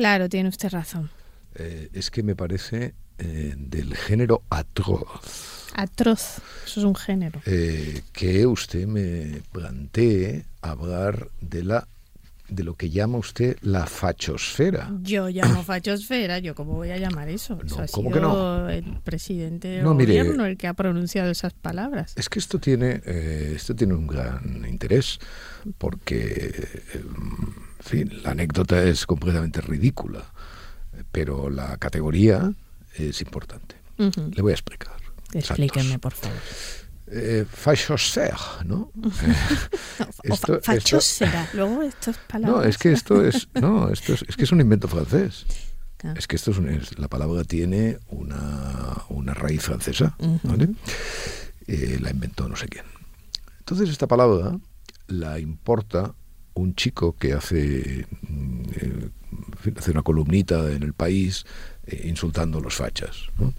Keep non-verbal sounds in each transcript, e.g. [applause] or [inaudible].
Claro, tiene usted razón. Eh, es que me parece eh, del género atroz. Atroz, eso es un género. Eh, que usted me plantee hablar de la de lo que llama usted la fachosfera. Yo llamo [coughs] fachosfera, yo cómo voy a llamar eso. No, eso ha ¿cómo sido que no? el presidente del No, mire, gobierno el que ha pronunciado esas palabras. Es que esto tiene, eh, esto tiene un gran interés, porque, eh, en fin, la anécdota es completamente ridícula, pero la categoría es importante. Ujú. Le voy a explicar. Explíqueme, por favor. Eh, fachosfera, ¿no? [laughs] [laughs] Esto- fachosfera. Luego estas [laughs] palabras. No, es que esto es, no, esto es, es que es un invento francés. Claro. Es que esto es, un- es- la palabra tiene una, una raíz francesa, Ujú. ¿vale? Eh, la inventó no sé quién. Entonces esta palabra la importa un chico que hace, mm, eh, hace una columnita en el país eh, insultando a los fachas. ¿no?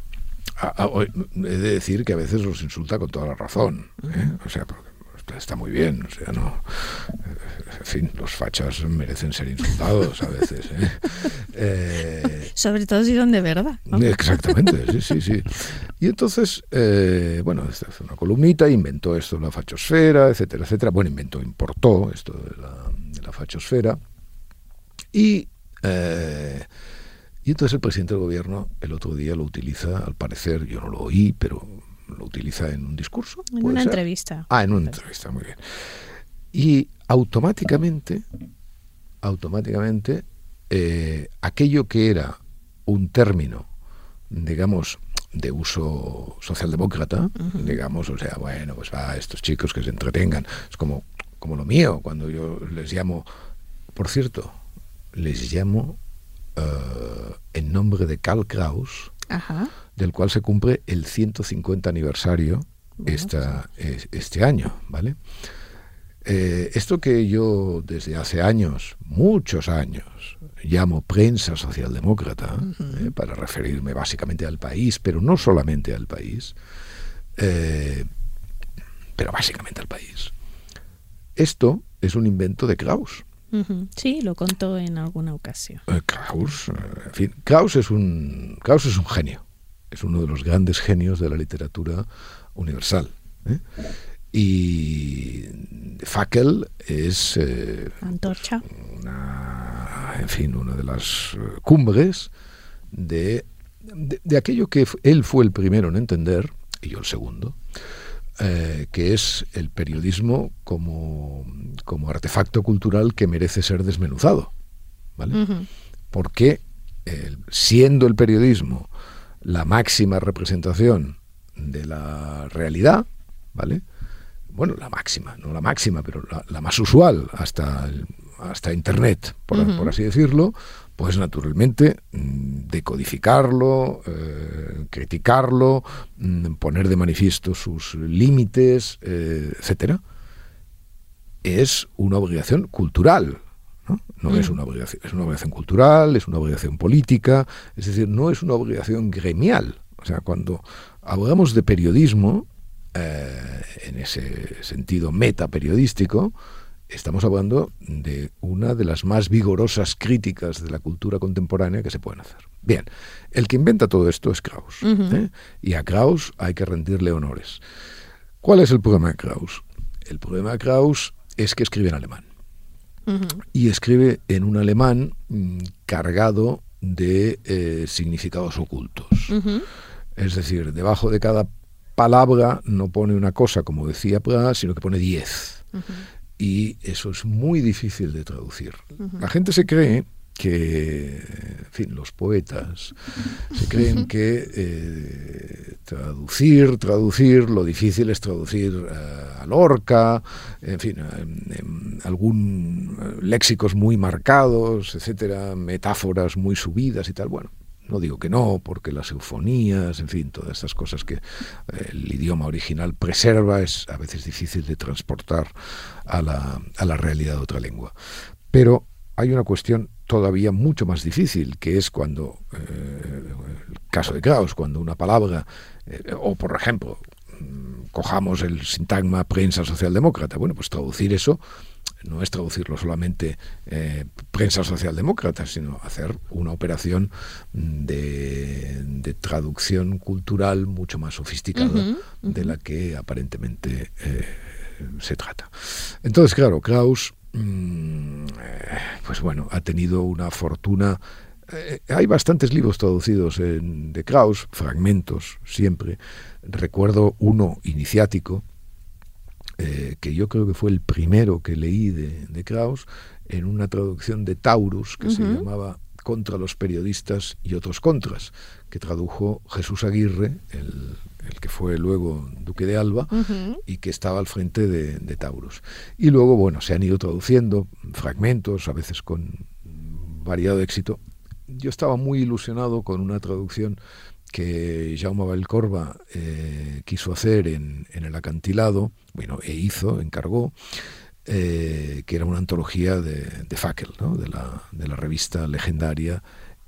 A- a- he de decir que a veces los insulta con toda la razón. ¿eh? O sea, porque está- muy bien. O sea, no. En fin, los fachas merecen ser insultados a veces. ¿eh? [laughs] Eh, Sobre todo si son de verdad. ¿no? Exactamente, sí, sí, sí. [laughs] Y entonces, eh, bueno, esta fue una columnita, inventó esto de la fachosfera, etcétera, etcétera. Bueno, inventó, importó esto de la, de la fachosfera. Y, eh, y entonces el presidente del gobierno el otro día lo utiliza, al parecer, yo no lo oí, pero lo utiliza en un discurso. En ¿puede una ser? entrevista. Ah, en una entrevista, muy bien. Y automáticamente, automáticamente, eh, aquello que era un término, digamos, de uso socialdemócrata, digamos, o sea, bueno, pues va, estos chicos que se entretengan, es como, como lo mío, cuando yo les llamo, por cierto, les llamo eh, en nombre de Karl Kraus, Ajá. del cual se cumple el 150 aniversario Bueno, esta, es- este año, ¿vale? Eh, esto que yo desde hace años, muchos años, llamo prensa socialdemócrata, eh, para referirme básicamente al país, pero no solamente al país, eh, pero básicamente al país. Esto es un invento de Kraus. Ujú. Sí, lo contó en alguna ocasión. Eh, Kraus, eh, en fin, Kraus es un Kraus es un genio, es uno de los grandes genios de la literatura universal. ¿eh? Y Fackel es eh, Antorcha. una, en fin, una de las eh, cumbres de, de, de aquello que él fue el primero en entender, y yo el segundo, eh, que es el periodismo como, como artefacto cultural que merece ser desmenuzado. ¿vale? Ujú. Porque eh, siendo el periodismo la máxima representación de la realidad, ¿vale? Bueno, la máxima, no la máxima, pero la, la más usual hasta, hasta Internet, por así decirlo, pues naturalmente mm, decodificarlo, eh, criticarlo, mm, poner de manifiesto sus límites, eh, etcétera, es una obligación cultural. No, no es Mm. una obligación, es una obligación cultural, es una obligación política, es decir, no es una obligación gremial. O sea, cuando hablamos de periodismo, eh, en ese sentido metaperiodístico, estamos hablando de una de las más vigorosas críticas de la cultura contemporánea que se pueden hacer. Bien, el que inventa todo esto es Krauss. ¿eh? Y a Krauss hay que rendirle honores. ¿Cuál es el problema de Krauss? El problema de Krauss es que escribe en alemán. Y escribe en un alemán mm, cargado de eh, significados ocultos. Es decir, debajo de cada palabra no pone una cosa, como decía Prat, sino que pone diez. Y eso es muy difícil de traducir. La gente se cree que, en fin, los poetas se creen [laughs] que eh, traducir, traducir, lo difícil es traducir eh, a Lorca, en fin, em, algún eh, léxicos muy marcados, etcétera, metáforas muy subidas y tal. Bueno, No digo que no, porque las eufonías, en fin, todas estas cosas que el idioma original preserva es a veces difícil de transportar a la, a la realidad de otra lengua. Pero hay una cuestión todavía mucho más difícil, que es cuando, eh, el caso de Krauss, cuando una palabra, eh, o por ejemplo, mm, cojamos el sintagma prensa socialdemócrata, bueno, pues traducir eso no es traducirlo solamente eh, prensa socialdemócrata, sino hacer una operación de, de traducción cultural mucho más sofisticada de la que aparentemente eh, se trata. Entonces, claro, Krauss, pues bueno, ha tenido una fortuna. eh, hay bastantes libros traducidos en- de Krauss, fragmentos siempre. Recuerdo uno iniciático, eh, que yo creo que fue el primero que leí de, de Krauss, en una traducción de Taurus, que se llamaba Contra los periodistas y otros contras, que tradujo Jesús Aguirre, el, el que fue luego duque de Alba, y que estaba al frente de, de Taurus. Y luego, bueno, se han ido traduciendo fragmentos, a veces con variado éxito. Yo estaba muy ilusionado con una traducción que Jaume Valcorba eh, quiso hacer en, en el acantilado, bueno, e hizo, encargó, eh, que era una antología de, de Fackel, ¿no? de, la, de la revista legendaria,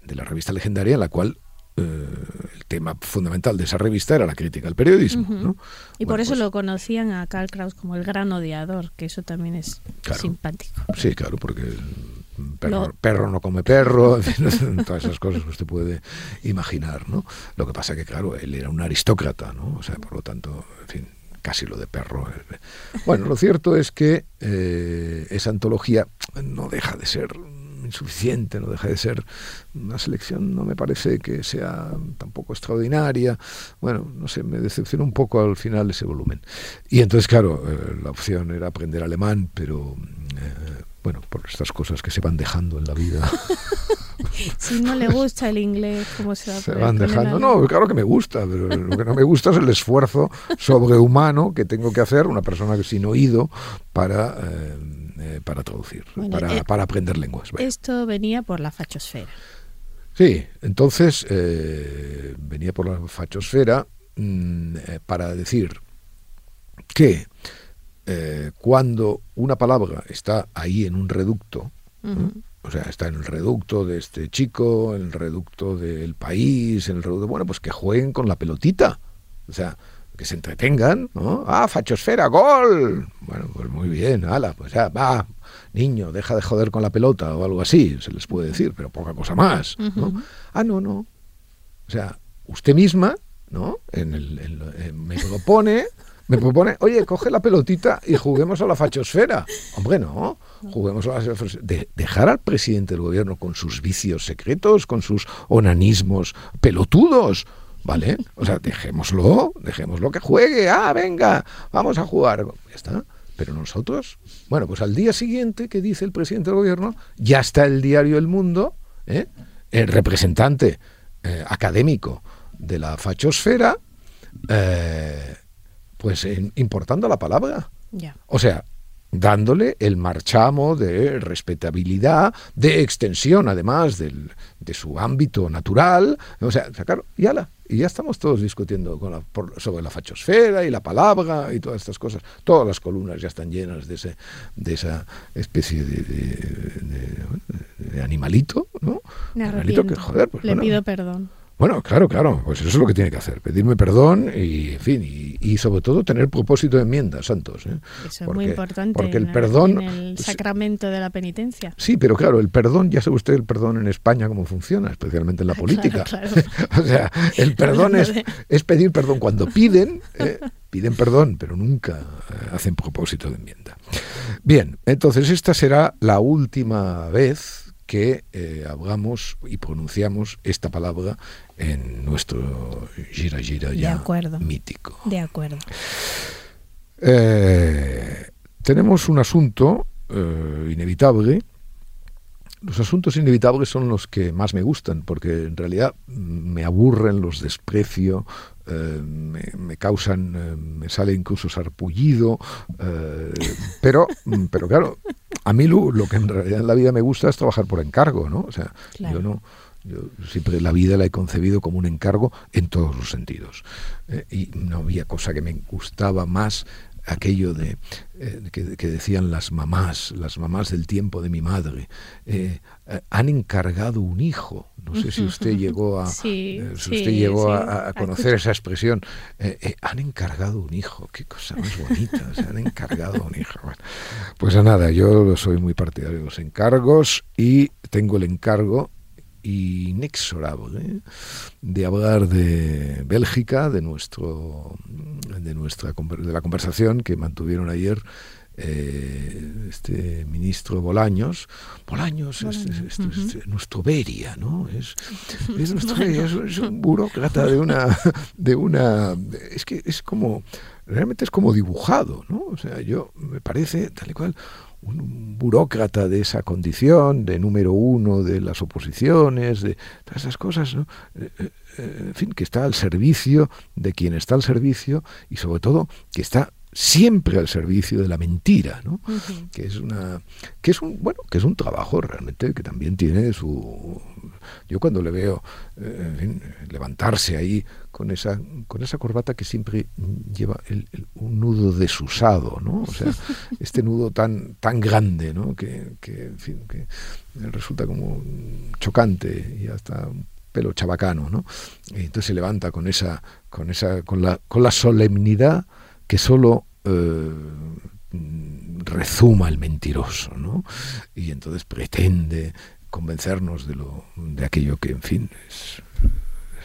de la revista legendaria en la cual eh, el tema fundamental de esa revista era la crítica al periodismo. Ujú. ¿no? Y por Bueno, eso pues- lo conocían a Karl Kraus como el gran odiador, que eso también es Claro. simpático. Sí, claro, porque perro, Lo- perro no come perro, [laughs] todas esas cosas que usted puede imaginar, ¿no? Lo que pasa que, claro, él era un aristócrata, ¿no? O sea, por lo tanto, en fin, casi lo de perro. Bueno, lo cierto es que eh, esa antología no deja de ser insuficiente, no deja de ser una selección, no me parece que sea tampoco extraordinaria. Bueno, no sé, me decepcionó un poco al final ese volumen. Y entonces, claro, eh, la opción era aprender alemán, pero eh, bueno, por estas cosas que se van dejando en la vida, [laughs] Si no le gusta el inglés, ¿cómo se va a se van dejando. No, claro que me gusta, pero lo que no me gusta es el esfuerzo sobrehumano que tengo que hacer una persona que sin oído para, eh, eh, para traducir, Bueno, para, eh, para aprender lenguas. Esto venía por la fachosfera. Sí, entonces eh, venía por la fachosfera mm, para decir que eh, cuando una palabra está ahí en un reducto, o sea, está en el reducto de este chico, en el reducto del país, en el reducto, bueno, pues que jueguen con la pelotita, o sea, que se entretengan, ¿no? Ah, fachosfera, gol. Bueno, pues muy bien, ala, pues ya, va, niño, deja de joder con la pelota o algo así, se les puede decir, pero poca cosa más, ¿no? Ah, no, no. O sea, usted misma, ¿no? En el, en lo- en- me propone, me propone, oye, coge la pelotita y juguemos a la fachosfera. Hombre, no, juguemos a la fachosfera. De- dejar al presidente del gobierno con sus vicios secretos, con sus onanismos pelotudos. ¿Vale? O sea, dejémoslo, dejémoslo que juegue. Ah, venga, vamos a jugar. Ya está. Pero nosotros, bueno, pues al día siguiente que dice el presidente del gobierno, ya está el diario El Mundo, ¿eh? el representante eh, académico de la fachosfera, eh, pues en- importando la palabra. O sea, dándole el marchamo de respetabilidad, de extensión además del, de su ámbito natural. O sea, sacar, y ala, y ya estamos todos discutiendo con la- por- sobre la fachosfera y la palabra y todas estas cosas. Todas las columnas ya están llenas de, ese, de esa especie de, de- animalito, ¿no? Me Animalito que, joder, pues Le bueno. pido perdón. Bueno, claro, claro, pues eso es lo que tiene que hacer, pedirme perdón y, en fin, y, y sobre todo tener propósito de enmienda, santos. ¿eh? Eso es muy importante Porque el en, perdón... en el sacramento de la penitencia. Sí, pero claro, el perdón, ya sabe usted el perdón en España cómo funciona, especialmente en la Ah, política. claro, [laughs] o sea, el [laughs] perdón es pedir perdón cuando piden, ¿eh? piden perdón, pero nunca eh, hacen propósito de enmienda. Bien, entonces esta será la última vez que eh, hablamos y pronunciamos esta palabra en nuestro gira gira De ya acuerdo. mítico. De acuerdo. Eh, tenemos un asunto eh, inevitable. Los asuntos inevitables son los que más me gustan, porque en realidad mm, me aburren, los desprecio, eh, me, me causan, eh, me sale incluso sarpullido, eh, pero, mm, pero claro, a mí lo, lo que en realidad en la vida me gusta es trabajar por encargo, ¿no? O sea, Claro. yo no, Yo siempre la vida la he concebido como un encargo en todos los sentidos. Eh, y no había cosa que me gustaba más aquello de eh, que, decían las mamás, las mamás del tiempo de mi madre, eh, han encargado un hijo. No sé si [laughs] usted llegó a, si usted llegó a, conocer esa expresión. han encargado un hijo. Qué cosa más bonita. se han encargado un hijo. pues a nada, yo soy muy partidario de los encargos y tengo el encargo inexorable de hablar de Bélgica, de nuestro de nuestra de la conversación que mantuvieron ayer eh, este ministro Bolaños. Bolaños, es, nuestro Beria, ¿no? Es, [laughs] es, un burócrata de una de una es que es como realmente es como dibujado, ¿no? O sea, yo me parece tal y cual un burócrata de esa condición, de número uno de las oposiciones, de todas esas cosas, ¿no? Eh, eh, en fin, que está al servicio de quien está al servicio y sobre todo que está siempre al servicio de la mentira, ¿no? Que es una que es un bueno, que es un trabajo realmente que también tiene su yo cuando le veo levantarse ahí con esa con esa corbata que siempre lleva un nudo desusado, ¿no? O sea, [laughs] este nudo tan tan grande, ¿no? Que, que en fin, que resulta como chocante y hasta un pelo chabacano, ¿no? Y entonces se levanta con esa con esa con la con la solemnidad que solo eh, rezuma el mentiroso, ¿no? Y entonces pretende convencernos de lo de aquello que, en fin, es,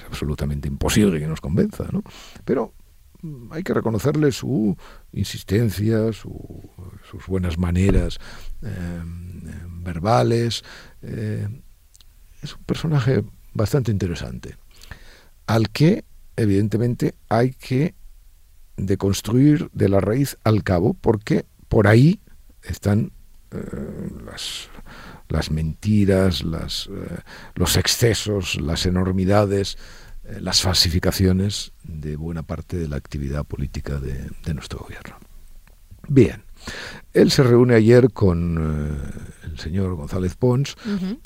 absolutamente imposible que nos convenza, ¿no? Pero hay que reconocerle su insistencia, sus buenas maneras eh, verbales. Eh, es un personaje bastante interesante, al que evidentemente hay que de construir de la raíz al cabo, porque por ahí están eh, las, las, mentiras, las, eh, los excesos, las enormidades, eh, las falsificaciones de buena parte de la actividad política de, nuestro gobierno. Bien, él se reúne ayer con el señor González Pons,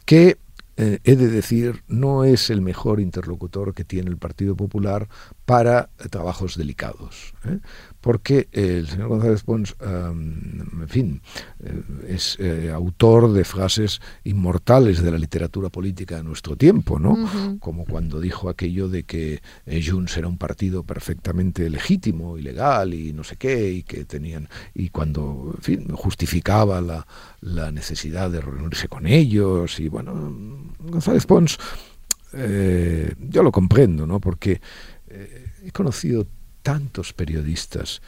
que he de decir, no es el mejor interlocutor que tiene el Partido Popular para trabajos delicados. ¿eh? Porque el señor González Pons, en fin, eh, es eh, autor de frases inmortales de la literatura política de nuestro tiempo, ¿no? Como cuando dijo aquello de que Junts era un partido perfectamente legítimo y legal y no sé qué, y que tenían, y cuando, en fin, justificaba la, la necesidad de reunirse con ellos, y bueno, González Pons, yo lo comprendo, ¿no? Porque he conocido tantos periodistas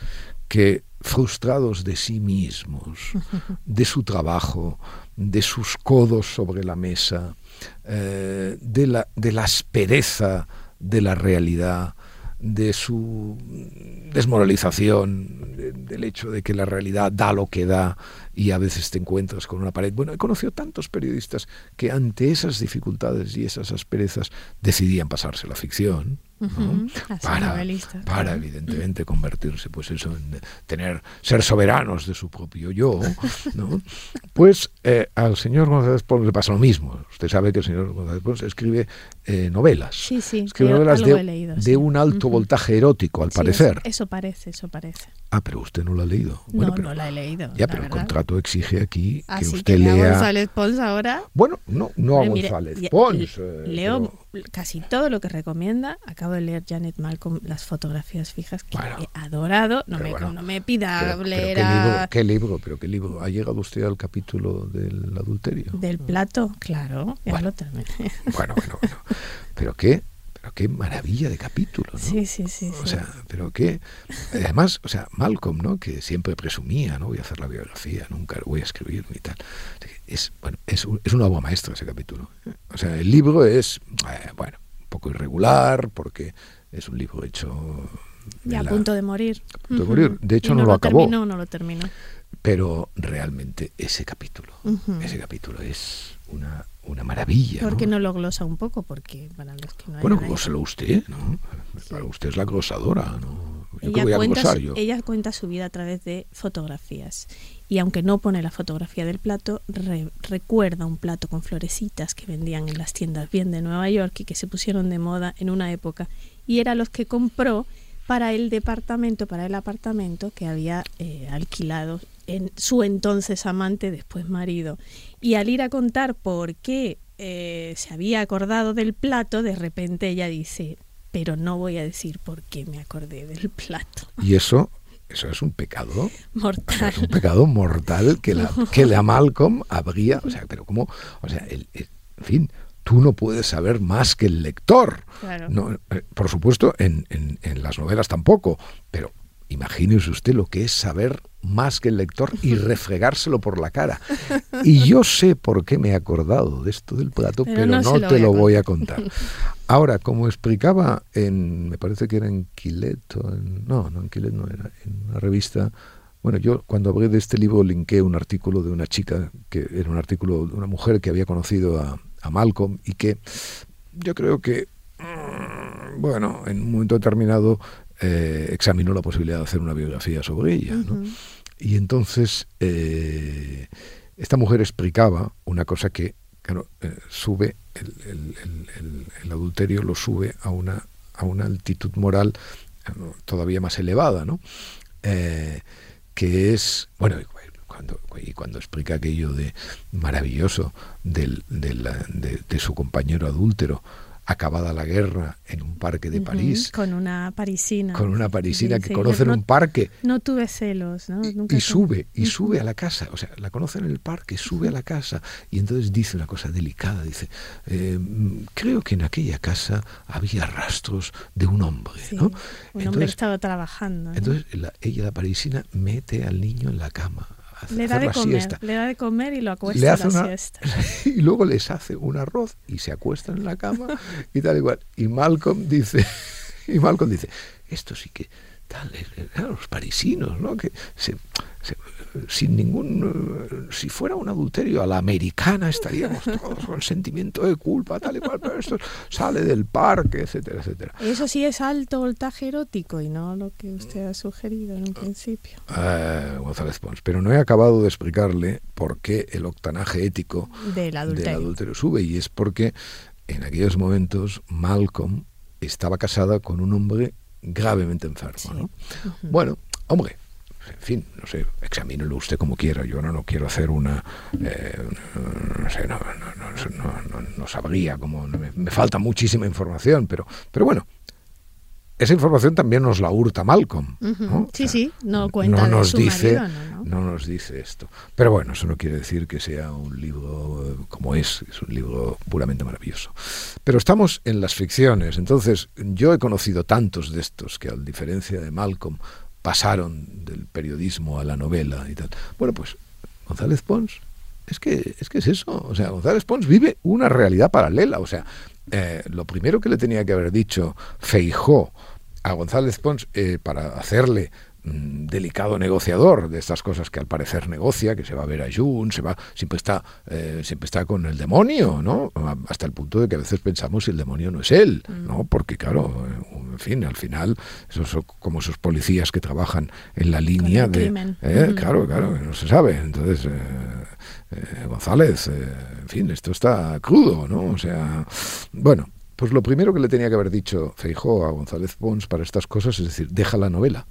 que frustrados de sí mismos, [laughs] de su trabajo, de sus codos sobre la mesa, eh, de, la, de la aspereza de la realidad, de su desmoralización, del hecho de que la realidad da lo que da y a veces te encuentras con una pared. Bueno, he conocido tantos periodistas que ante esas dificultades y esas asperezas decidían pasarse la ficción para, para evidentemente convertirse pues eso en tener ser soberanos de su propio yo ¿no? [laughs] pues eh, al señor González Pons le pasa lo mismo. Usted sabe que el señor González Pons escribe eh, novelas. Sí, sí, escribe novelas de, un alto voltaje erótico al parecer. eso, parece eso parece. Ah pero usted no lo ha leído. No no la he leído ya pero el contrato exige aquí que usted lea a González Pons ahora. Bueno no no a González Pons eh, leo casi todo lo que recomienda. Acabo de leer Janet Malcolm las fotografías fijas que he adorado. No me, no me pida leer ¿qué libro, Pero qué libro. ¿Ha llegado usted al capítulo del adulterio? Del plato, claro. Ya bueno, lo terminé. Bueno, bueno, bueno. ¿Pero qué? Pero qué maravilla de capítulo, ¿no? Sí, sí, sí. O sea, pero qué... Además, o sea, Malcolm, ¿no? Que siempre presumía, no voy a hacer la biografía, nunca lo voy a escribir ni tal. Es, bueno, es, es una obra maestra ese capítulo. O sea, el libro es, eh, bueno, un poco irregular, porque es un libro hecho... Ya a punto de morir. De morir. De hecho, no, lo, acabó. Terminó, no lo terminó. Pero realmente ese capítulo, ese capítulo es una, una maravilla. ¿Por qué ¿no? lo glosa un poco? Porque para los que no Bueno, glóselo usted, ¿no? Para usted es la glosadora, ¿no? ella, cuenta, ella cuenta su vida a través de fotografías. Y aunque no pone la fotografía del plato, recuerda un plato con florecitas que vendían en las tiendas bien de Nueva York y que se pusieron de moda en una época. Y era los que compró para el departamento, para el apartamento que había eh, alquilado en su entonces amante, después marido. Y al ir a contar por qué eh, se había acordado del plato, de repente ella dice, pero no voy a decir por qué me acordé del plato. Y eso, eso es un pecado mortal. es un pecado mortal que la, que la [laughs] Malcolm habría, o sea, pero como, o sea, el, en fin, tú no puedes saber más que el lector. No, eh, por supuesto, en, en, en las novelas tampoco, pero Imagínese usted lo que es saber más que el lector y [laughs] refregárselo por la cara. Y yo sé por qué me he acordado de esto del plato, pero, no, te lo voy a contar. Ahora, como explicaba en, me parece que era en Quilet, no, no en Quilet no era, en una revista, bueno, yo cuando hablé de este libro linké un artículo de una chica, que era un artículo de una mujer que había conocido a, a Malcolm y que yo creo que, mm, bueno, en un momento determinado eh, examinó la posibilidad de hacer una biografía sobre ella. Y entonces eh, esta mujer explicaba una cosa que, claro, eh, sube, el, adulterio lo sube a una, a una altitud moral todavía más elevada, ¿no? que es, bueno, cuando, y cuando explica aquello de maravilloso del, de su compañero adúltero, acabada la guerra en un parque de París. Con una parisina. Con una parisina que conoce en un parque. No tuve celos, ¿no? y sube, y sube a la casa. O sea, la conoce en el parque, sube a la casa. Y entonces dice una cosa delicada, dice, eh, creo que en aquella casa había rastros de un hombre, ¿no? Un hombre que estaba trabajando. Entonces ella, la parisina, mete al niño en la cama le da de comer, le da de comer y lo acuesta a la siesta. [laughs] Y luego les hace un arroz y se acuestan en la cama y tal igual. Y Malcolm dice, [laughs] y Malcolm dice, esto sí que tal, los parisinos, ¿no? Que se, sin ningún si fuera un adulterio a la americana estaríamos todos con sentimiento de culpa tal y cual pero esto sale del parque etcétera etcétera. Eso sí es alto voltaje erótico y no lo que usted ha sugerido en un principio. Eh, González Pons pero no he acabado de explicarle por qué el octanaje ético del adulterio, sube y es porque en aquellos momentos Malcolm estaba casada con un hombre gravemente enfermo ¿no? bueno hombre en fin, no sé, examínelo usted como quiera. Yo no, no quiero hacer una, eh, no sé, no, no, no, sabría, como me, falta muchísima información, pero, pero bueno, esa información también nos la hurta Malcolm. Sí, sí, no cuenta nos su dice, ¿no? ¿no? nos dice esto. Pero bueno, eso no quiere decir que sea un libro como es, es un libro puramente maravilloso. Pero estamos en las ficciones, entonces yo he conocido tantos de estos que a diferencia de Malcolm pasaron del periodismo a la novela y tal. Bueno, pues González Pons es que es que es eso, o sea, González Pons vive una realidad paralela, o sea, eh, lo primero que le tenía que haber dicho Feijó a González Pons eh, para hacerle delicado negociador de estas cosas que al parecer negocia, que se va a ver a Jun, se va, siempre está, eh, siempre está con el demonio, ¿no? Hasta el punto de que a veces pensamos si el demonio no es él, ¿no? Mm. Porque claro, en fin, al final, esos son como esos policías que trabajan en la línea de, ¿eh? claro, claro, no se sabe. Entonces, eh, González, en fin, esto está crudo, ¿no? O sea, bueno. Pues lo primero que le tenía que haber dicho Feijó a González Pons para estas cosas es decir, deja la novela.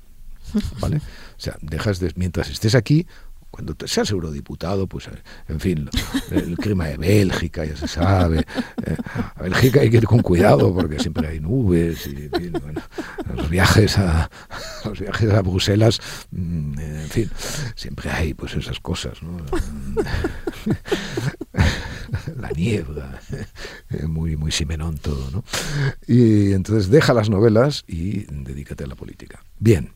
[laughs] ¿vale? O sea, dejas de, mientras estés aquí, cuando seas eurodiputado, pues, en fin, el clima de Bélgica, ya se sabe. Eh, a Bélgica hay que ir con cuidado porque siempre hay nubes y, los viajes a los viajes a Bruselas, mm, en fin, siempre hay pues esas cosas, ¿no? [laughs] La niebla, eh, muy, muy simenón todo, ¿no? Y entonces deja las novelas y dedícate a la política. Bien.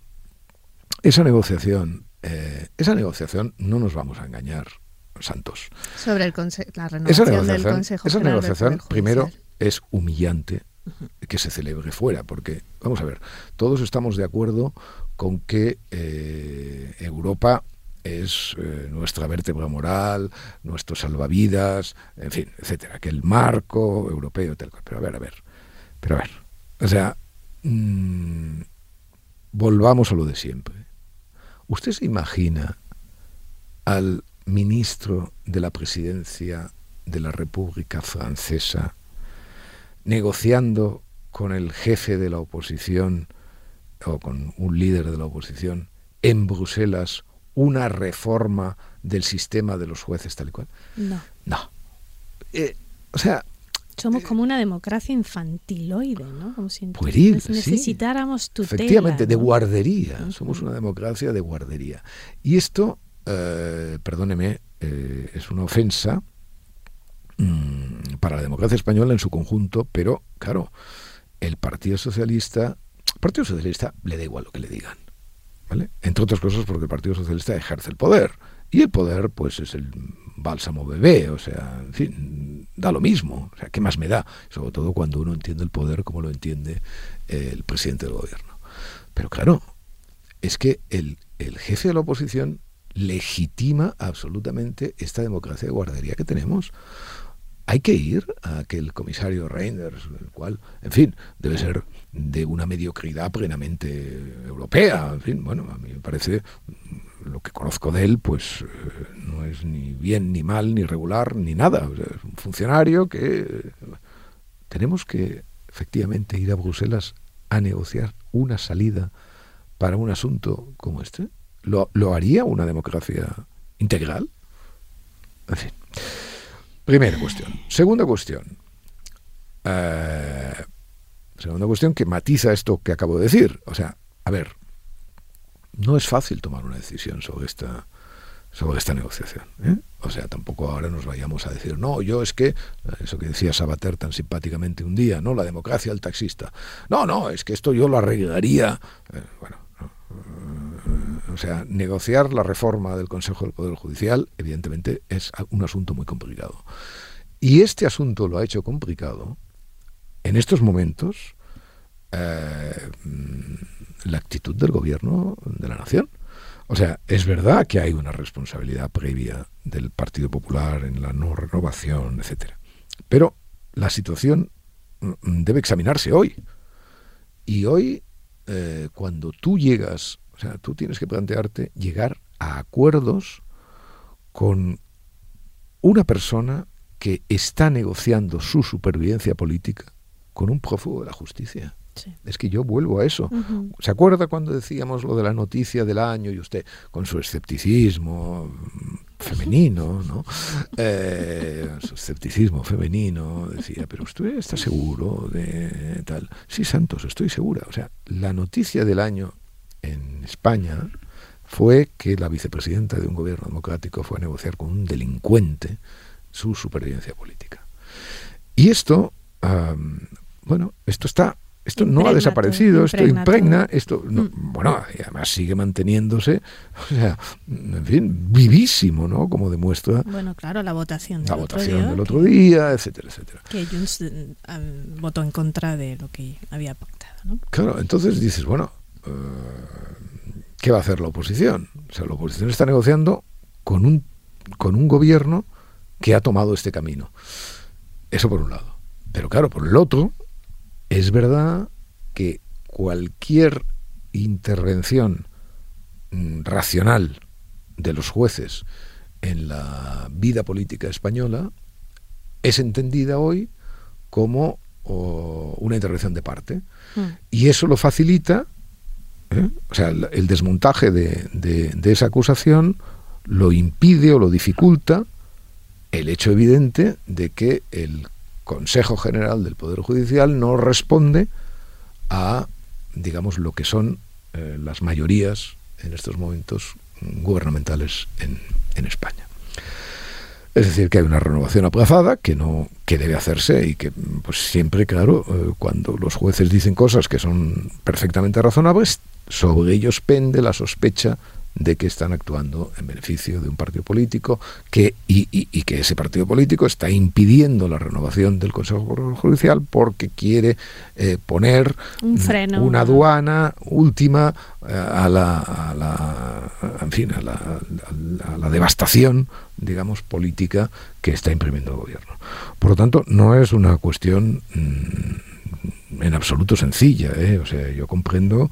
Esa negociación, eh, esa negociación no nos vamos a engañar, Santos. Sobre el la renovación del Consejo Esa negociación, primero, es humillante que se celebre fuera, porque, vamos a ver, todos estamos de acuerdo con que eh, Europa es eh, nuestra vértebra moral, nuestro salvavidas, en fin, etcétera, que el marco europeo, tal, pero a ver, a ver, pero a ver, o sea, mm, volvamos a lo de siempre. ¿Usted se imagina al ministro de la presidencia de la República Francesa negociando con el jefe de la oposición o con un líder de la oposición en Bruselas una reforma del sistema de los jueces tal y cual? No. No. Eh, o sea, somos como una democracia infantiloide, ¿no? Como si pueril, necesitáramos tutela. Efectivamente, de guardería. Somos una democracia de guardería. Y esto, eh, perdóneme, eh, es una ofensa mm, para la democracia española en su conjunto, pero claro, el Partido Socialista, el Partido Socialista le da igual lo que le digan. ¿Vale? Entre otras cosas porque el Partido Socialista ejerce el poder. Y el poder, pues, es el bálsamo bebé, o sea, en fin, da lo mismo. O sea, ¿qué más me da? Sobre todo cuando uno entiende el poder como lo entiende el presidente del gobierno. Pero claro, es que el, el jefe de la oposición legitima absolutamente esta democracia de guardería que tenemos. Hay que ir a que el comisario Reinders, el cual, en fin, debe ser de una mediocridad plenamente europea. En fin, bueno, a mí me parece lo que conozco de él, pues eh, es ni bien, ni mal, ni regular, ni nada. es un funcionario que tenemos que efectivamente ir a Bruselas a negociar una salida para un asunto como este. ¿Lo, haría una democracia integral? En fin. Primera cuestión. Segunda cuestión. Eh, segunda cuestión que matiza esto que acabo de decir. O sea, a ver, no es fácil tomar una decisión sobre esta sobre esta negociación. ¿eh? O sea, tampoco ahora nos vayamos a decir, no, yo es que, eso que decía Sabater tan simpáticamente un día, no, la democracia del taxista. No, no, es que esto yo lo arreglaría. Eh, bueno, eh, o sea, negociar la reforma del Consejo del Poder Judicial, evidentemente, es un asunto muy complicado. Y este asunto lo ha hecho complicado en estos momentos la actitud del gobierno de la nación. O sea, es verdad que hay una responsabilidad previa del Partido Popular en la no renovación, etcétera. Pero la situación mm, debe examinarse hoy. Y hoy, eh, cuando tú llegas, o sea, tú tienes que plantearte llegar a acuerdos con una persona que está negociando su supervivencia política con un prófugo de la justicia. Es que yo vuelvo a eso. ¿Se acuerda cuando decíamos lo de la noticia del año y usted con su escepticismo femenino, ¿no? [laughs] Eh, su escepticismo femenino decía, pero usted está seguro de tal. Sí, Santos, estoy segura. O sea, la noticia del año en España fue que la vicepresidenta de un gobierno democrático fue a negociar con un delincuente su supervivencia política. Y esto, bueno, esto está esto no ha desaparecido, esto impregna, esto, mm. bueno, y además sigue manteniéndose, [laughs] o sea, en fin, vivísimo, ¿no? Como demuestra. Bueno, claro, la votación del, la otro, votación día, del otro día, etcétera, etcétera. Que Junts eh, votó en contra de lo que había pactado, ¿no? Claro, entonces dices, bueno, eh, ¿qué va a hacer la oposición? O sea, la oposición está negociando con un, con un gobierno que ha tomado este camino. Eso por un lado. Pero claro, por el otro, es verdad que cualquier intervención mm, racional de los jueces en la vida política española es entendida hoy como una intervención de parte. Mm. Y eso lo facilita, ¿eh? o sea, el, desmontaje de, esa acusación lo impide o lo dificulta el hecho evidente de que el Consejo General del Poder Judicial no responde a, digamos, lo que son eh, las mayorías en estos momentos gubernamentales en, España. Es decir, que hay una renovación aplazada que no que debe hacerse y que pues siempre, claro, eh, cuando los jueces dicen cosas que son perfectamente razonables, sobre ellos pende la sospecha de que están actuando en beneficio de un partido político que, y, y, que ese partido político está impidiendo la renovación del Consejo Judicial porque quiere eh, poner un freno, una aduana última eh, a, la, a, la, en fin, a, la, a la devastación digamos política que está imprimiendo el gobierno. Por lo tanto, no es una cuestión mm, en absoluto sencilla. ¿eh? O sea, yo comprendo,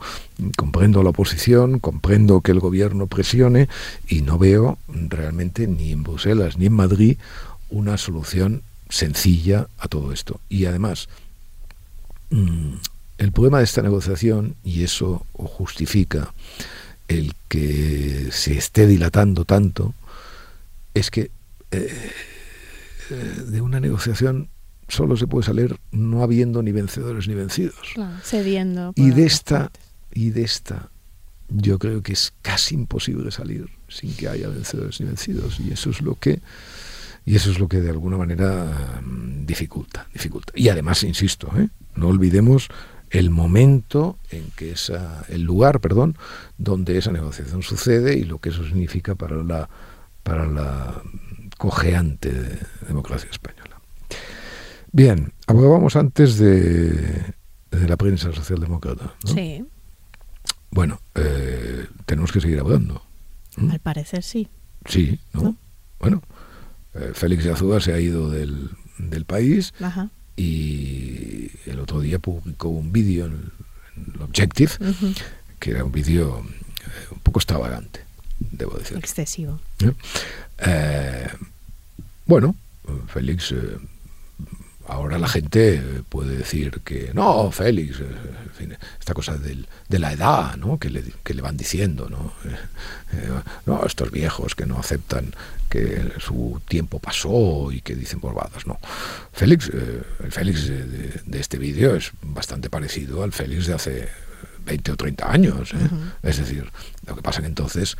comprendo la oposición, comprendo que el gobierno presione y no veo realmente ni en Bruselas ni en Madrid una solución sencilla a todo esto. Y además, mm, el problema de esta negociación, y eso justifica el que se esté dilatando tanto, es que eh, eh, de una negociación solo se puede salir no habiendo ni vencedores ni vencidos. cediendo. Y de esta, y de esta, yo creo que es casi imposible salir sin que haya vencedores ni vencidos. Y eso es lo que, y eso es lo que de alguna manera mm, dificulta, dificulta. Y además, insisto, ¿eh? no olvidemos el momento en que esa, el lugar, perdón, donde esa negociación sucede y lo que eso significa para la, para la cojeante democracia española. Bien, hablábamos antes de, la prensa socialdemócrata. ¿no? Sí. Bueno, eh, tenemos que seguir hablando. Al parecer sí. Sí, ¿no? Bueno, eh, Félix de Azúa se ha ido del, del país y el otro día publicó un vídeo en, el Objective, que era un vídeo eh, un poco extravagante, debo decir. Excesivo. bueno, Félix ahora la gente puede decir que no, Félix, eh, esta cosa de la edad, ¿no? Que le, que le van diciendo, ¿no? Eh, [laughs] eh, no, estos viejos que no aceptan que su tiempo pasó y que dicen borbadas, no. Félix, el Félix de, este vídeo es bastante parecido al Félix de hace 20 o 30 años. Es decir, lo que pasa que entonces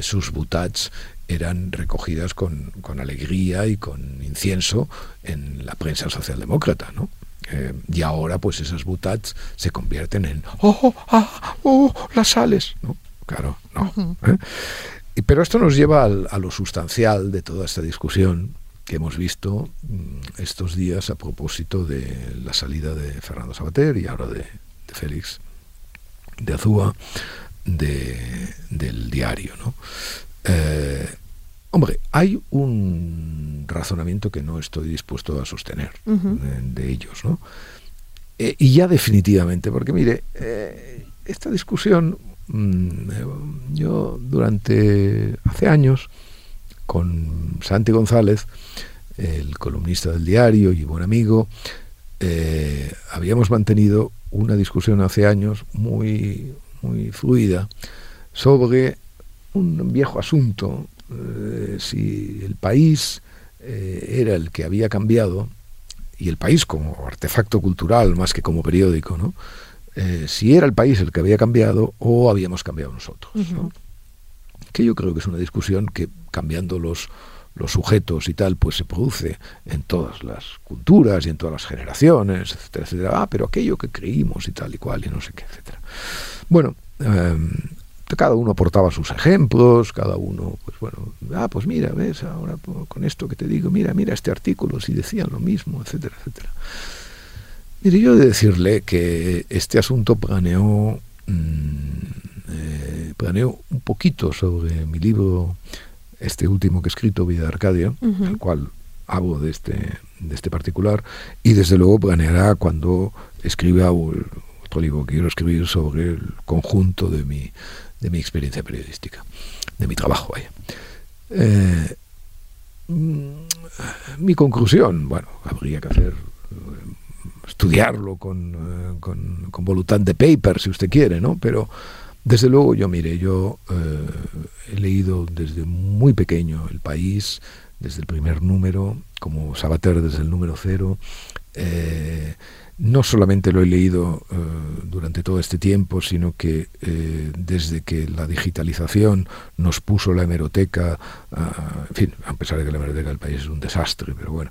sus butats eran recogidas con, con, alegría y con incienso en la prensa socialdemócrata, ¿no? Eh, y ahora, pues esas butats se convierten en ¡oh, ah, oh, las sales! ¿no? Claro, no. ¿eh? pero esto nos lleva a lo sustancial de toda esta discusión que hemos visto mm, estos días a propósito de la salida de Fernando Sabater y ahora de, de Félix de Azúa de, del diario. ¿no? Eh, hombre, hay un razonamiento que no estoy dispuesto a sostener de, ellos, ¿no? Eh, y ya definitivamente, porque mire, eh, esta discusión, mm, yo durante hace años, con Santi González, el columnista del diario y buen amigo, habíamos mantenido una discusión hace años muy, muy fluida sobre un viejo asunto, eh, si el país eh, era el que había cambiado, y el país como artefacto cultural más que como periódico, ¿no? Eh, si era el país el que había cambiado o habíamos cambiado nosotros. Que yo creo que es una discusión que cambiando los, los sujetos y tal, pues se produce en todas las culturas y en todas las generaciones, etcétera, etcétera. Ah, pero aquello que creímos y tal y cual y no sé qué, etcétera. Bueno, em, cada uno aportaba sus ejemplos, cada uno, pues bueno, ah, pues mira, ves, ahora con esto que te digo, mira, mira este artículo, si decían lo mismo, etcétera, etcétera. Mire, yo de decirle que este asunto planeó, mm, eh, planeó un poquito sobre mi libro, este último que he escrito, Vida de Arcadia, el cual hablo de este, de este particular, y desde luego planeará cuando escriba otro libro que quiero escribir sobre el conjunto de mi de mi experiencia periodística, de mi trabajo. Eh, mm, mi conclusión, bueno, habría que hacer eh, estudiarlo eh, con, con, voluntad de paper, si usted quiere, ¿no? Pero desde luego yo, mire, yo he leído desde muy pequeño El País, desde el primer número, como Sabater desde el número cero no solamente lo he leído eh, durante todo este tiempo, sino que eh, desde que la digitalización nos puso la hemeroteca, en fin, a pesar de que la hemeroteca del país es un desastre, pero bueno,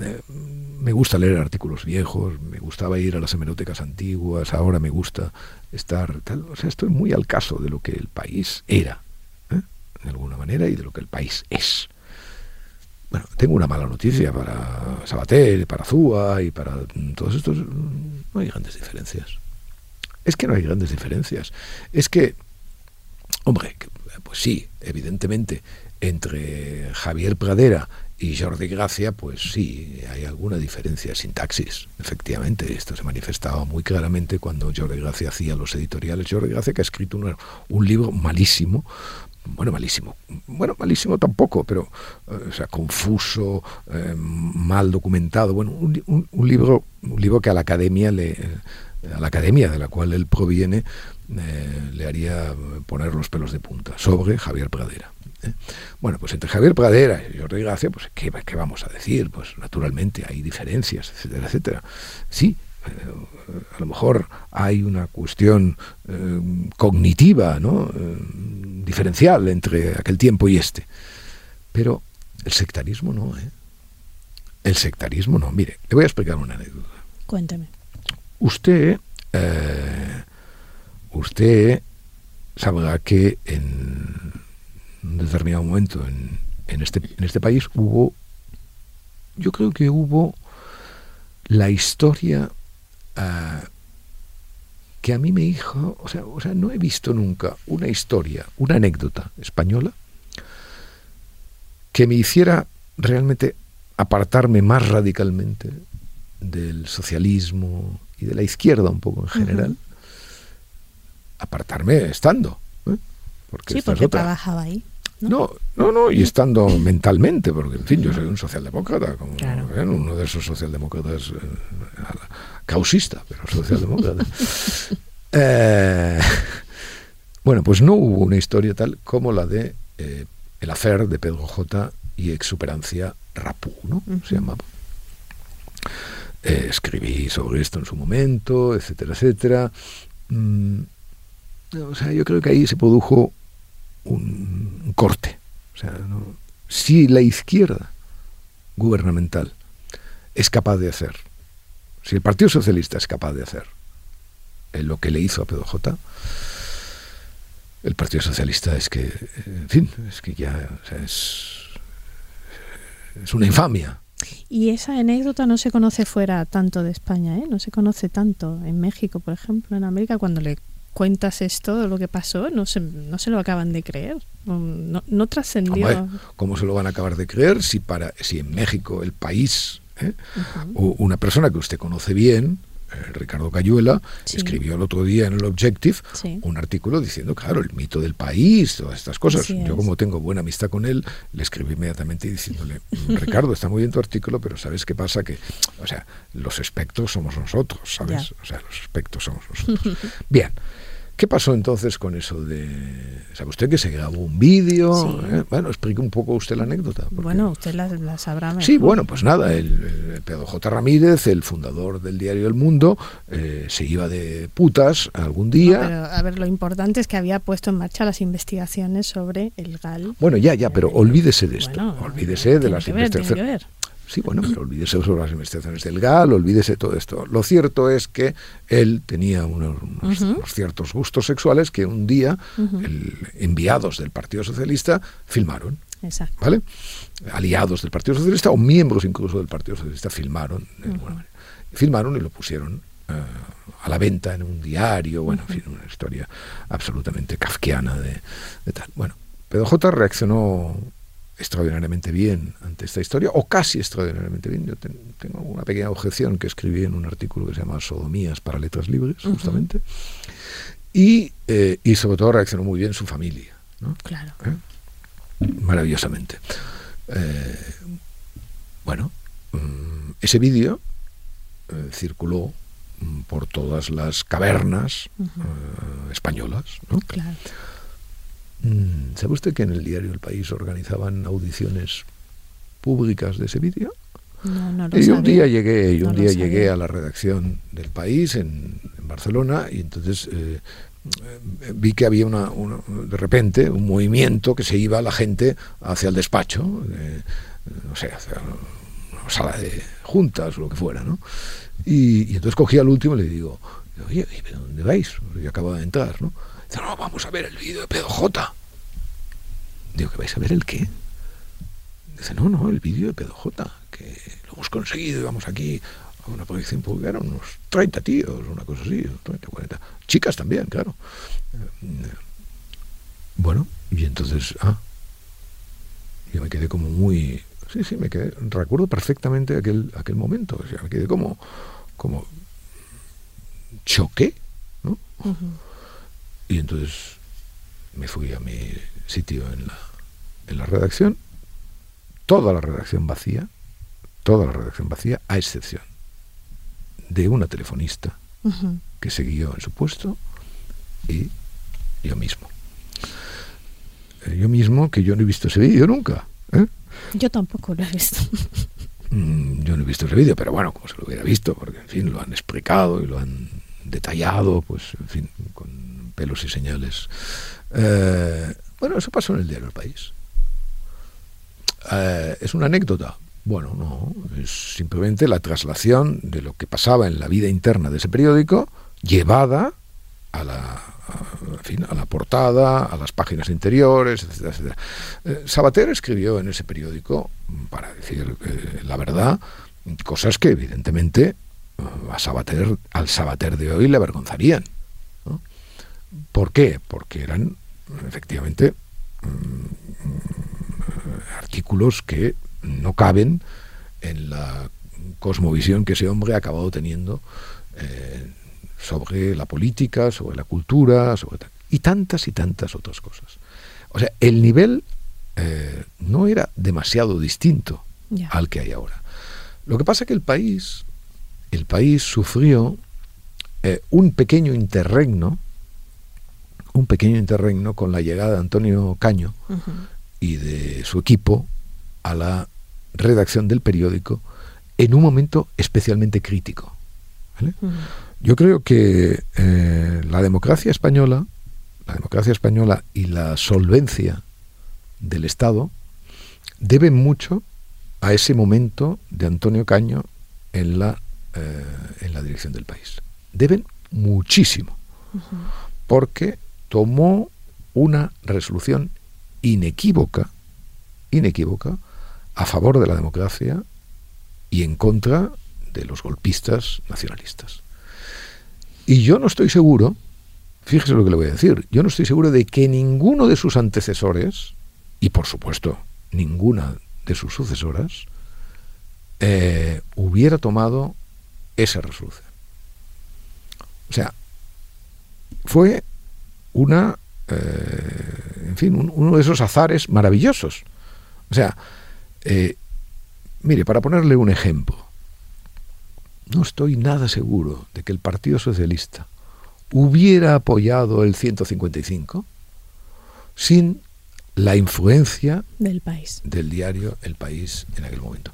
eh, me gusta leer artículos viejos, me gustaba ir a las hemerotecas antiguas, ahora me gusta estar, o sea, estoy muy al caso de lo que el país era, de alguna manera, y de lo que el país es. Bueno, tengo una mala noticia para Sabater, para Zúa y para todos estos. No hay grandes diferencias. Es que no hay grandes diferencias. Es que, hombre, pues sí, evidentemente, entre Javier Pradera Y Jordi Gracia, pues sí, hay alguna diferencia sintaxis, efectivamente. Esto se manifestaba muy claramente cuando Jordi Gracia hacía los editoriales. Jordi Gracia que ha escrito un libro malísimo, bueno, malísimo, bueno, malísimo tampoco, pero, eh, o sea, confuso, eh, mal documentado, bueno, un, libro, un libro que a la academia le, a la academia de la cual él proviene, eh, le haría poner los pelos de punta, sobre Javier Pradera. ¿eh? Bueno, pues entre Javier Pradera y Jordi Gracia, pues ¿qué, ¿qué, vamos a decir? Pues naturalmente hay diferencias, etcétera, etcétera. Sí, eh, a lo mejor hay una cuestión eh, cognitiva, ¿no? Eh, diferencial entre aquel tiempo y este. Pero el sectarismo no, ¿eh? El sectarismo no. Mire, le voy a explicar una anécdota. Cuéntame. Usted, eh, usted sabrá que en un determinado momento en, en, este, en este país hubo, yo creo que hubo la historia uh, que a mí me dijo, o sea, o sea, no he visto nunca una historia, una anécdota española que me hiciera realmente apartarme más radicalmente del socialismo y de la izquierda un poco en general, uh -huh. apartarme estando. ¿eh? Porque sí, porque trabajaba ahí. ¿no? ¿no? no, no, y estando mentalmente, porque en fin, yo soy un socialdemócrata, como claro. ¿eh? uno de esos socialdemócratas eh, causista, pero socialdemócrata. [laughs] eh, bueno, pues no hubo una historia tal como la de eh, el afer de Pedro J y exuperancia Rapú, ¿no? Se llamaba. Eh, escribí sobre esto en su momento, etcétera, etcétera. Mm, o sea, yo creo que ahí se produjo un, un corte. O sea, ¿no? si la izquierda gubernamental es capaz de hacer, si el Partido Socialista es capaz de hacer eh, lo que le hizo a Pedro J, el Partido Socialista es que, en fin, es que ya o sea, es, es una infamia. Y esa anécdota no se conoce fuera tanto de España, ¿eh? no se conoce tanto en México, por ejemplo, en América, cuando le cuentas esto, lo que pasó, no se, no se lo acaban de creer, no, no trascendió. ¿Cómo se lo van a acabar de creer si, para, si en México el país, ¿eh? uh -huh. una persona que usted conoce bien, eh, Ricardo Cayuela, sí. escribió el otro día en el Objective sí. un artículo diciendo, claro, el mito del país, todas estas cosas. Así Yo como tengo buena amistad con él, le escribí inmediatamente diciéndole, Ricardo, está muy bien tu artículo, pero ¿sabes qué pasa? Que, o sea, los espectros somos nosotros, ¿sabes? Ya. O sea, los espectros somos nosotros. bien. ¿Qué pasó entonces con eso de... ¿Sabe usted que se grabó un vídeo? Sí. ¿Eh? Bueno, explique un poco usted la anécdota. Porque... Bueno, usted la, la sabrá mejor. Sí, bueno, pues nada, el, el Pedro J. Ramírez, el fundador del diario El Mundo, eh, se iba de putas algún día. No, pero, a ver, lo importante es que había puesto en marcha las investigaciones sobre el GAL. Bueno, ya, ya, pero olvídese de esto. Bueno, olvídese de las investigaciones. Sí, bueno, pero olvídese sobre las investigaciones del GAL, olvídese todo esto. Lo cierto es que él tenía unos, unos, uh -huh. unos ciertos gustos sexuales que un día uh -huh. el, enviados del Partido Socialista filmaron. Exacto. ¿Vale? Aliados del Partido Socialista o miembros incluso del Partido Socialista filmaron. Uh -huh. bueno, filmaron y lo pusieron uh, a la venta en un diario. Bueno, en fin, una historia absolutamente kafkiana de, de tal. Bueno, Pedro J reaccionó extraordinariamente bien ante esta historia, o casi extraordinariamente bien. Yo ten, tengo una pequeña objeción que escribí en un artículo que se llama Sodomías para letras libres, justamente. Uh -huh. y, eh, y, sobre todo reaccionó muy bien su familia. ¿no? Claro. ¿Eh? Maravillosamente. Eh, bueno, mm, ese vídeo circuló mm, por todas las cavernas uh -huh. españolas. ¿no? Claro. Mm, ¿Sabe usted que en el diario El País organizaban audiciones públicas de ese vídeo? No, no lo y un día llegué, y un no día llegué a la redacción del País en, en Barcelona y entonces eh, vi que había una, una, de repente un movimiento que se iba la gente hacia el despacho, eh, no sé, hacia una sala de juntas o lo que fuera, ¿no? Y, y entonces cogí al último y le digo, oye, ¿dónde vais? Yo acabo de entrar, ¿no? Dice, no, vamos a ver el vídeo de Pedro J. Digo, ¿que vais a ver el qué? Dice, no, no, el vídeo de Pedro J, que lo hemos conseguido y vamos aquí a una proyección pública, eran unos 30 tíos, una cosa así, 30, 40. Chicas también, claro. Bueno, y entonces, ah, yo me quedé como muy, sí, sí, me quedé, recuerdo perfectamente aquel, aquel momento, o sea, me quedé como, como choqué, ¿no? Y entonces me fui a mi sitio en la, en la redacción, toda la redacción vacía, toda la redacción vacía, a excepción de una telefonista que siguió en su puesto y yo mismo. Eh, yo mismo, que yo no he visto ese vídeo nunca. ¿eh? Yo tampoco lo he visto. [laughs] Mm, yo no he visto ese vídeo, pero bueno, como se lo hubiera visto, porque en fin, lo han explicado y lo han detallado, pues en fin, con y señales. Eh, bueno, eso pasó en el diario El País. ¿Es una anécdota? Bueno, no, es simplemente la traslación de lo que pasaba en la vida interna de ese periódico llevada a la, a la portada, a las páginas interiores, etcétera, etcétera. Eh, Sabater escribió en ese periódico, para decir eh, la verdad, cosas que evidentemente eh, a Sabater, al Sabater de hoy le avergonzarían. ¿Por qué? Porque eran efectivamente mm, artículos que no caben en la cosmovisión que ese hombre ha acabado teniendo sobre la política, sobre la cultura, sobre y tantas y tantas otras cosas. O sea, el nivel eh, no era demasiado distinto al que hay ahora. Lo que pasa es que el país, el país sufrió eh, un pequeño interregno, un pequeño interregno con la llegada de Antonio Caño y de su equipo a la redacción del periódico en un momento especialmente crítico. Yo creo que eh, la democracia española, la democracia española y la solvencia del Estado deben mucho a ese momento de Antonio Caño en la, eh, en la dirección del país. Deben muchísimo, porque tomó una resolución inequívoca, inequívoca, a favor de la democracia y en contra de los golpistas nacionalistas. Y yo no estoy seguro, fíjese lo que le voy a decir, yo no estoy seguro de que ninguno de sus antecesores, y por supuesto ninguna de sus sucesoras, eh, hubiera tomado esa resolución. O sea, fue una, eh, en fin, uno de esos azares maravillosos. O sea, eh, mire, para ponerle un ejemplo, no estoy nada seguro de que el Partido Socialista hubiera apoyado el 155 sin la influencia del país del diario El País en aquel momento.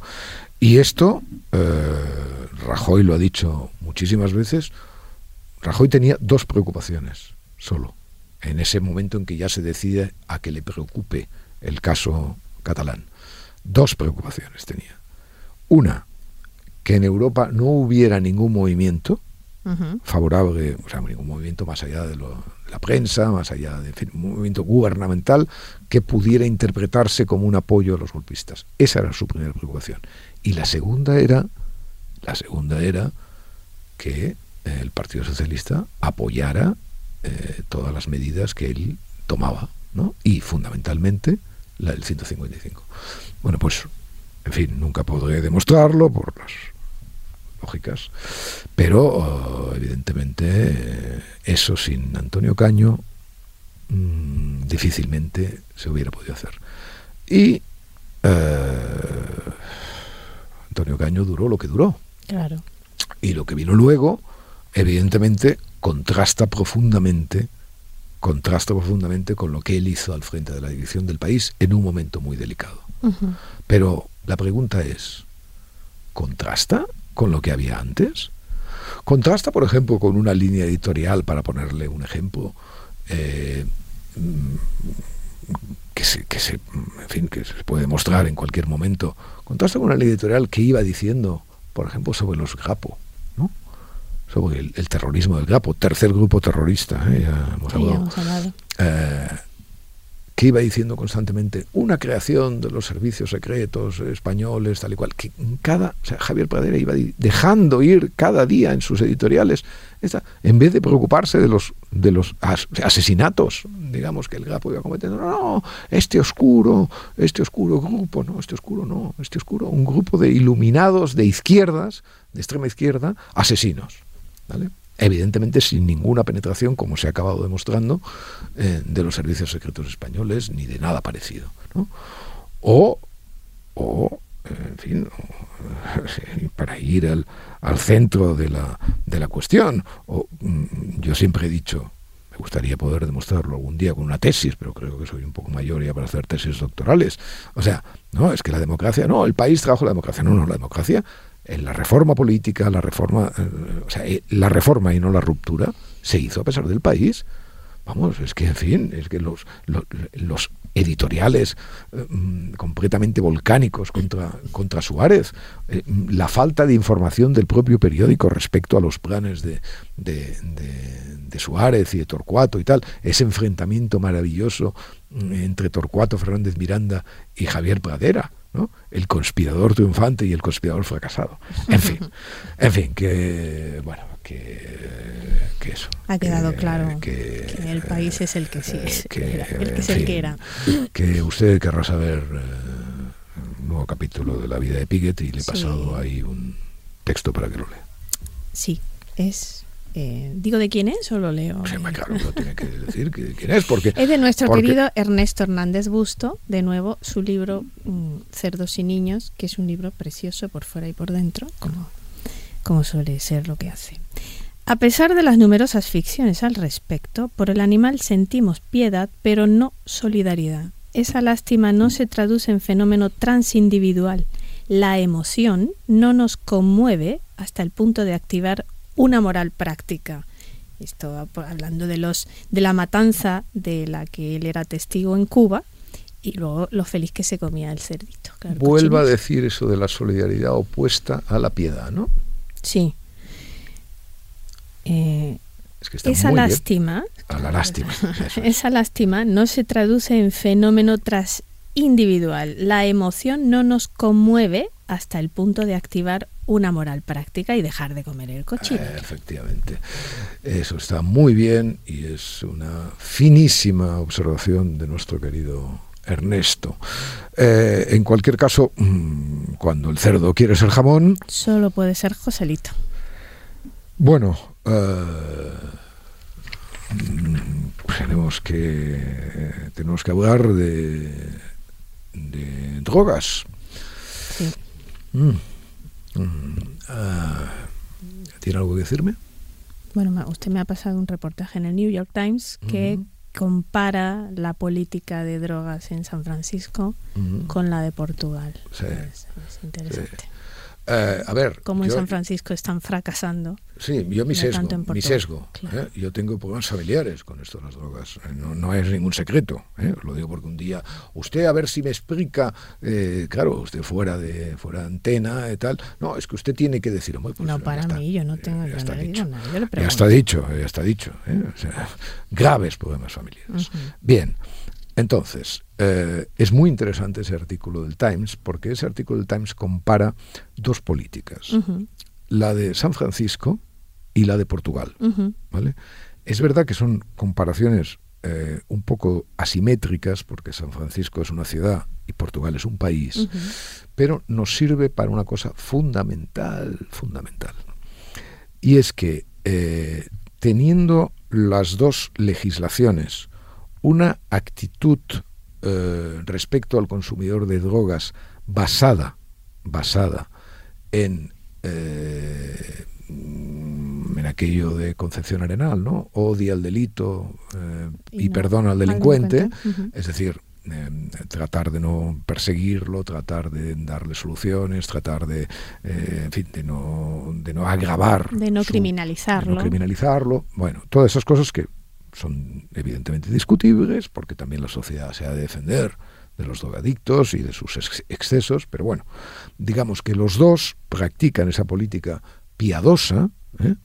Y esto, eh, Rajoy lo ha dicho muchísimas veces, Rajoy tenía dos preocupaciones solo, en ese momento en que ya se decide a que le preocupe el caso catalán. Dos preocupaciones tenía. Una, que en Europa no hubiera ningún movimiento favorable, o sea, ningún movimiento más allá de, la prensa, más allá de un movimiento gubernamental que pudiera interpretarse como un apoyo a los golpistas. Esa era su primera preocupación. Y la segunda era, la segunda era que el Partido Socialista apoyara eh, todas las medidas que él tomaba, ¿no? Y fundamentalmente la del 155. Bueno, pues, en fin, nunca podré demostrarlo por las lógicas, pero oh, evidentemente eh, eso sin Antonio Caño mm, difícilmente se hubiera podido hacer. Y eh, Antonio Caño duró lo que duró. Claro. Y lo que vino luego, evidentemente, contrasta profundamente contrasta profundamente con lo que él hizo al frente de la dirección del país en un momento muy delicado. Pero la pregunta es, ¿contrasta con lo que había antes? Contrasta, por ejemplo, con una línea editorial, para ponerle un ejemplo, eh, que, se, que, se, en fin, que se puede mostrar en cualquier momento. Contrasta con una línea editorial que iba diciendo, por ejemplo, sobre los Grapo, ¿no? Sobre el, terrorismo del Grapo, tercer grupo terrorista, ¿eh? ya hemos hablado, hablado. Eh, que iba diciendo constantemente una creación de los servicios secretos españoles, tal y cual, que cada, o sea, Javier Pradera iba dejando ir cada día en sus editoriales, esta, en vez de preocuparse de los, de los asesinatos, digamos, que el Grapo iba cometiendo, no, no, este oscuro, este oscuro grupo, no, este oscuro no, este oscuro, un grupo de iluminados de izquierdas, de extrema izquierda, asesinos, evidentemente sin ninguna penetración, como se ha acabado demostrando, eh, de los servicios secretos españoles, ni de nada parecido. O, o, en fin, [laughs] para ir al, al centro de la, de la cuestión, o, mm, yo siempre he dicho, me gustaría poder demostrarlo algún día con una tesis, pero creo que soy un poco mayor ya para hacer tesis doctorales. O sea, no, es que la democracia, no, el país trajo la democracia, no, no, la democracia en la reforma política, la reforma, eh, o sea, eh, la reforma y no la ruptura se hizo a pesar del país. Vamos, es que, en fin, es que los, los, editoriales eh, mm, completamente volcánicos contra, Suárez, la falta de información del propio periódico respecto a los planes de, de, de, Suárez y de Torcuato y tal, ese enfrentamiento maravilloso mm, entre Torcuato Fernández Miranda y Javier Pradera el conspirador triunfante y el conspirador fracasado. En fin, en fin, que bueno, que, eso. Ha quedado claro que, el país es el que sí es, [laughs] que, el que es el que era. Que usted querrá saber eh, un nuevo capítulo de la vida de Piquet y le he pasado ahí un texto para que lo lea. Sí, es eh, ¿Digo de quién es o lo leo? Sí, claro, no tiene que decir de quién es, porque... Es de nuestro querido Ernesto Hernández Busto, de nuevo, su libro mm, Cerdos y Niños, que es un libro precioso por fuera y por dentro, como, como suele ser lo que hace. A pesar de las numerosas ficciones al respecto, por el animal sentimos piedad, pero no solidaridad. Esa lástima no se traduce en fenómeno transindividual. La emoción no nos conmueve hasta el punto de activar una moral práctica. Esto hablando de los de la matanza de la que él era testigo en Cuba y luego lo feliz que se comía el cerdito. Vuelva a decir eso de la solidaridad opuesta a la piedad, ¿no? Sí. Eh, esa lástima, a la lástima, [laughs] esa lástima no se traduce en fenómeno tras individual. La emoción no nos conmueve hasta el punto de activar una moral práctica y dejar de comer el cochino. efectivamente. Eso está muy bien y es una finísima observación de nuestro querido Ernesto. Eh, en cualquier caso, mm, cuando el cerdo quiere ser jamón... Solo puede ser Joselito. Bueno, eh, tenemos, que, tenemos que hablar de, de drogas. Sí. Mm. Mm, ah, ¿Tiene algo que decirme? Bueno, usted me ha pasado un reportaje en el New York Times que compara la política de drogas en San Francisco con la de Portugal. Sí. Es, interesante. Eh, a ver. Como en San Francisco están fracasando. Sí, yo mi sesgo. Mi sesgo ¿eh? Yo tengo problemas familiares con esto de las drogas. Eh, no, no es ningún secreto. Lo digo porque un día, usted a ver si me explica, claro, usted fuera de fuera de antena y tal. No, es que usted tiene que decir. Pues, no, para mí, yo no tengo ya, está dicho. ya está dicho, ya está dicho. graves problemas familiares. Bien. Entonces, eh, es muy interesante ese artículo del Times, porque ese artículo del Times compara dos políticas, la de San Francisco y la de Portugal. ¿vale? Es verdad que son comparaciones eh, un poco asimétricas, porque San Francisco es una ciudad y Portugal es un país, pero nos sirve para una cosa fundamental, fundamental. Y es que eh, teniendo las dos legislaciones, una actitud eh, respecto al consumidor de drogas basada, basada en, en aquello de concepción arenal, ¿no? Odia al delito eh, y, perdona al delincuente, es decir, tratar de no perseguirlo, tratar de darle soluciones, tratar de, en fin, de no, de no agravar. De no criminalizarlo. De no criminalizarlo. Bueno, todas esas cosas que son evidentemente discutibles, porque también la sociedad se ha de defender de los drogadictos y de sus excesos, pero bueno, digamos que los dos practican esa política piadosa, ¿eh?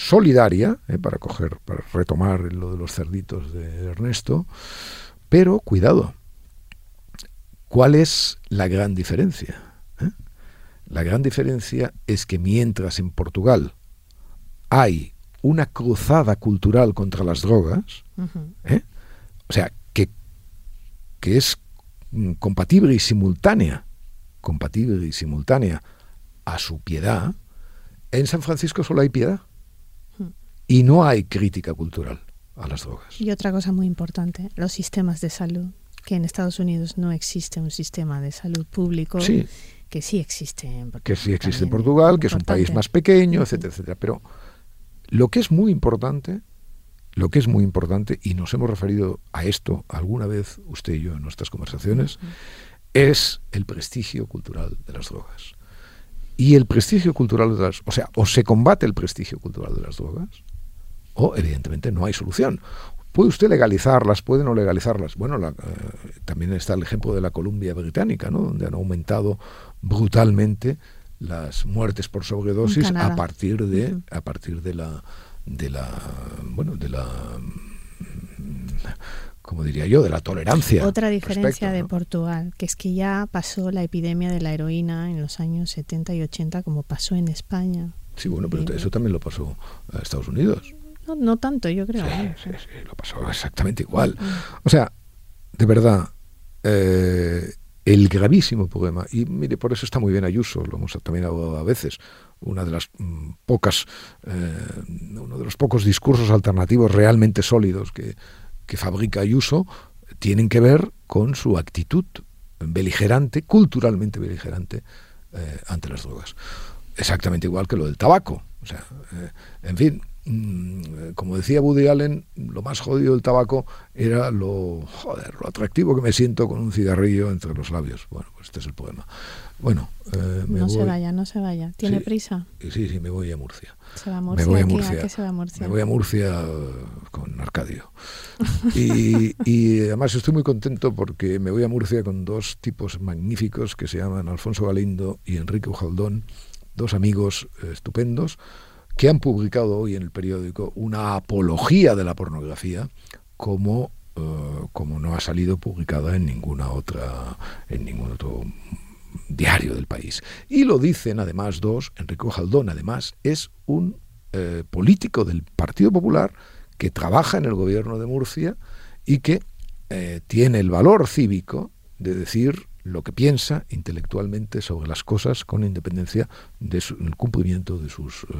Solidaria, ¿eh? para coger, para retomar lo de los cerditos de Ernesto, Pero, cuidado, ¿cuál es la gran diferencia? ¿Eh? La gran diferencia es que mientras en Portugal hay una cruzada cultural contra las drogas, ¿eh? o sea, que, que es compatible y simultánea, compatible y simultánea a su piedad, en San Francisco solo hay piedad y no hay crítica cultural a las drogas. Y otra cosa muy importante, los sistemas de salud, que en Estados Unidos no existe un sistema de salud público. Que sí existe en Portugal. Que sí existe en Portugal, que es un país más pequeño, etcétera, etcétera. Pero lo que es muy importante, lo que es muy importante, y nos hemos referido a esto alguna vez usted y yo en nuestras conversaciones, es el prestigio cultural de las drogas. Y el prestigio cultural de las, o sea, o se combate el prestigio cultural de las drogas, o evidentemente no hay solución. ¿Puede usted legalizarlas? ¿Puede no legalizarlas? Bueno, eh, también está el ejemplo de la Columbia Británica, ¿no? donde han aumentado brutalmente las muertes por sobredosis a partir de a partir de la de la bueno de la como diría yo, de la tolerancia. Otra diferencia de Portugal, que es que ya pasó la epidemia de la heroína en los años 70 y 80 como pasó en España. Sí, bueno, pero eso también lo pasó a Estados Unidos. No, tanto, yo creo. Sí, sí, lo pasó exactamente igual. O sea, de verdad, eh, el gravísimo problema, y mire, por eso está muy bien Ayuso, lo hemos también hablado a veces, una de las mm, pocas, eh, uno de los pocos discursos alternativos realmente sólidos que, que fabrica Ayuso, tienen que ver con su actitud beligerante, culturalmente beligerante, eh, ante las drogas. Exactamente igual que lo del tabaco. O sea, en fin, como decía Woody Allen, lo más jodido del tabaco era lo, joder, lo atractivo que me siento con un cigarrillo entre los labios. Bueno, pues este es el poema. Bueno, eh, no se vaya, no se vaya. ¿Tiene prisa? Sí, sí, me voy a Murcia. Se va a Murcia. Me voy a Murcia. se va a Murcia? Me voy a Murcia con Arcadio. [laughs] Y, y, además estoy muy contento porque me voy a Murcia con dos tipos magníficos que se llaman Alfonso Galindo y Enrique Ujaldón, dos amigos eh, estupendos que han publicado hoy en el periódico una apología de la pornografía como, eh, como no ha salido publicada en ninguna otra en ningún otro diario del país. Y lo dicen además dos, Enrique Jaldón además es un eh, político del Partido Popular que trabaja en el gobierno de Murcia y que eh, tiene el valor cívico de decir lo que piensa intelectualmente sobre las cosas con independencia del cumplimiento de sus, eh,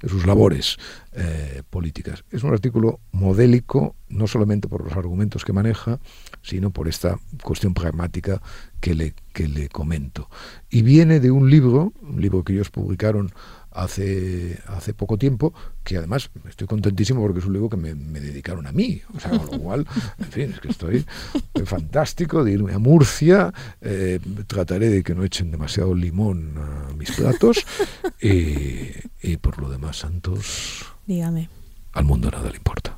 de sus labores eh, políticas. Es un artículo modélico, no solamente por los argumentos que maneja, sino por esta cuestión pragmática que le, que le comento. Y viene de un libro, un libro que ellos publicaron hace, hace poco tiempo, que además estoy contentísimo porque es un libro que me, dedicaron a mí. O sea, con lo [laughs] cual, en fin, es que estoy fantástico de irme a Murcia, eh, trataré de que no echen demasiado limón a mis platos [laughs] y, por lo demás, Santos... Dígame. Al mundo nada le importa.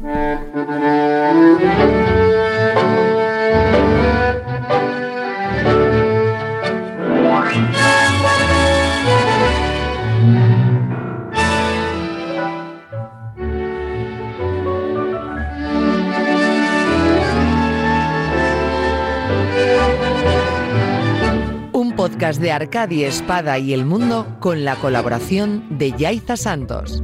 [laughs] podcast de Arcadia Espada y el Mundo con la colaboración de Yaiza Santos.